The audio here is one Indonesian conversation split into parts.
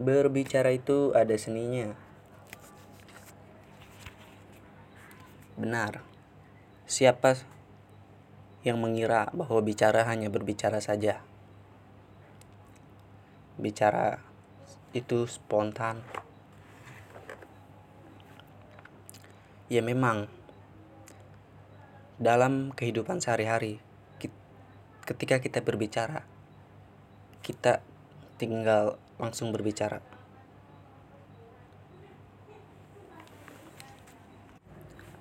Berbicara itu ada seninya. Benar. Siapa yang mengira bahwa bicara hanya berbicara saja? Bicara itu spontan. Ya memang dalam kehidupan sehari-hari ketika kita berbicara kita tinggal langsung berbicara.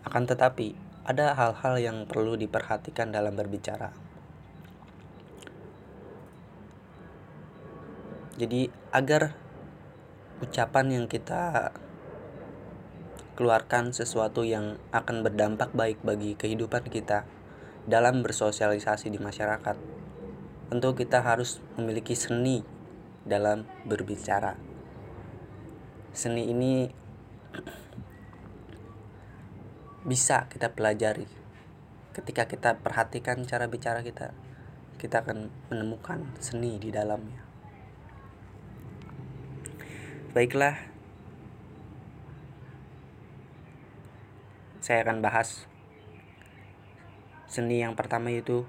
Akan tetapi ada hal-hal yang perlu diperhatikan dalam berbicara. Jadi agar ucapan yang kita keluarkan sesuatu yang akan berdampak baik bagi kehidupan kita dalam bersosialisasi di masyarakat tentu kita harus memiliki seni dalam berbicara. Seni ini bisa kita pelajari. Ketika kita perhatikan cara bicara kita kita akan menemukan seni di dalamnya. Baiklah. Saya akan bahas seni yang pertama itu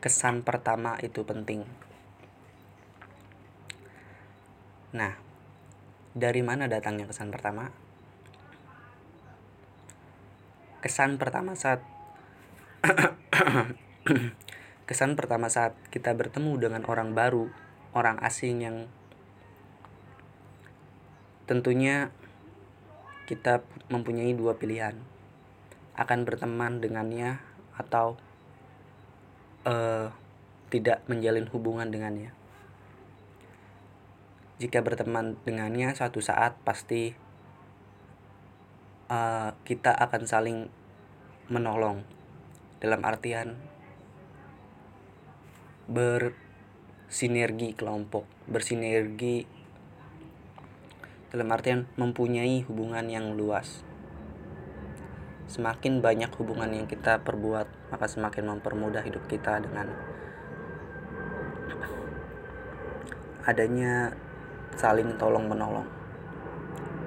kesan pertama itu penting nah dari mana datangnya kesan pertama kesan pertama saat kesan pertama saat kita bertemu dengan orang baru, orang asing yang tentunya kita mempunyai dua pilihan. Akan berteman dengannya atau uh, tidak menjalin hubungan dengannya. Jika berteman dengannya suatu saat pasti uh, kita akan saling menolong. Dalam artian bersinergi kelompok bersinergi dalam artian mempunyai hubungan yang luas. Semakin banyak hubungan yang kita perbuat maka semakin mempermudah hidup kita dengan adanya saling tolong menolong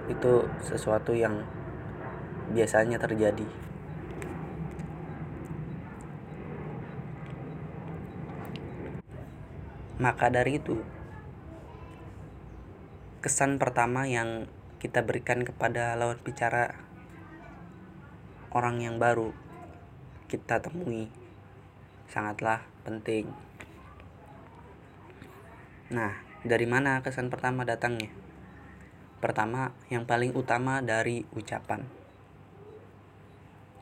itu sesuatu yang biasanya terjadi. Maka dari itu, kesan pertama yang kita berikan kepada lawan bicara orang yang baru kita temui sangatlah penting. Nah, dari mana kesan pertama datangnya? Pertama, yang paling utama dari ucapan.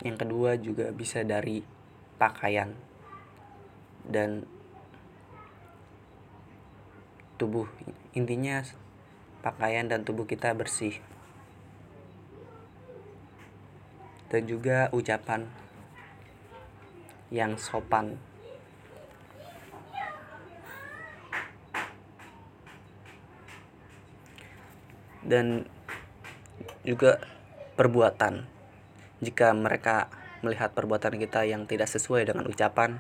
Yang kedua juga bisa dari pakaian. Dan tubuh intinya pakaian dan tubuh kita bersih. Dan juga ucapan yang sopan dan juga perbuatan jika mereka melihat perbuatan kita yang tidak sesuai dengan ucapan,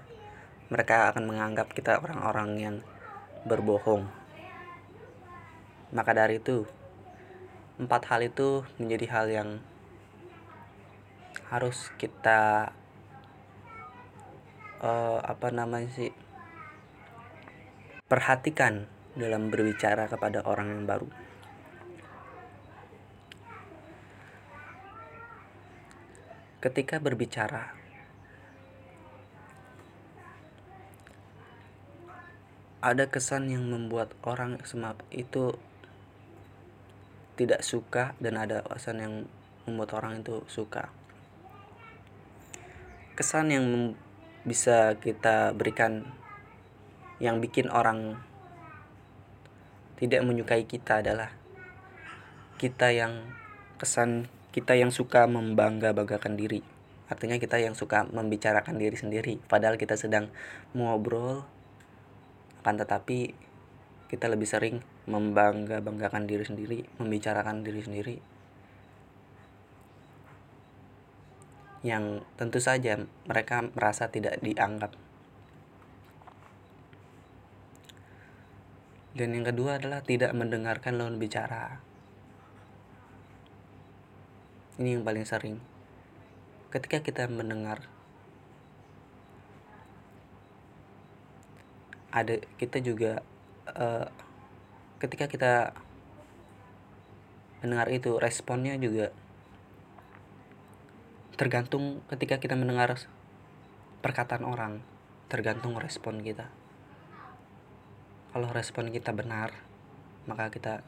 mereka akan menganggap kita orang-orang yang berbohong. Maka dari itu, empat hal itu menjadi hal yang harus kita uh, apa namanya sih perhatikan dalam berbicara kepada orang yang baru. Ketika berbicara. Ada kesan yang membuat orang semak itu tidak suka dan ada kesan yang membuat orang itu suka. Kesan yang bisa kita berikan yang bikin orang tidak menyukai kita adalah kita yang kesan kita yang suka membangga-banggakan diri. Artinya kita yang suka membicarakan diri sendiri. Padahal kita sedang ngobrol akan tetapi kita lebih sering membangga-banggakan diri sendiri membicarakan diri sendiri. Yang tentu saja mereka merasa tidak dianggap. Dan yang kedua adalah tidak mendengarkan lawan bicara ini yang paling sering. Ketika kita mendengar ada kita juga uh, ketika kita mendengar itu responnya juga tergantung ketika kita mendengar perkataan orang tergantung respon kita. Kalau respon kita benar maka kita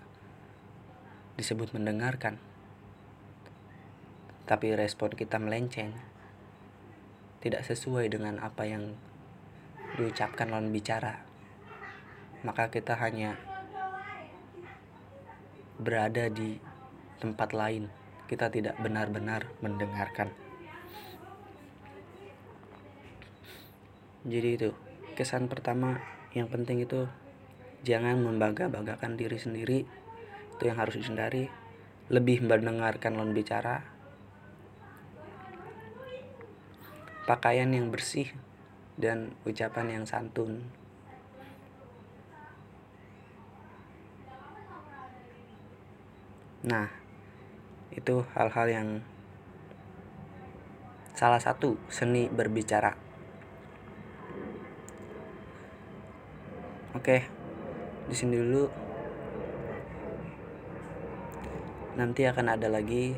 disebut mendengarkan tapi respon kita melenceng. Tidak sesuai dengan apa yang diucapkan lawan bicara. Maka kita hanya berada di tempat lain. Kita tidak benar-benar mendengarkan. Jadi itu kesan pertama yang penting itu jangan membangga-banggakan diri sendiri. Itu yang harus dihindari. Lebih mendengarkan lawan bicara pakaian yang bersih dan ucapan yang santun. Nah, itu hal-hal yang salah satu seni berbicara. Oke, di sini dulu. Nanti akan ada lagi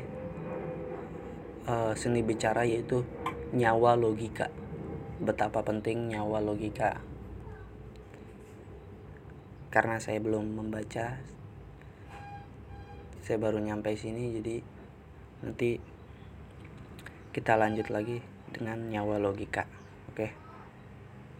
uh, seni bicara yaitu nyawa logika. Betapa penting nyawa logika. Karena saya belum membaca saya baru nyampe sini jadi nanti kita lanjut lagi dengan nyawa logika. Oke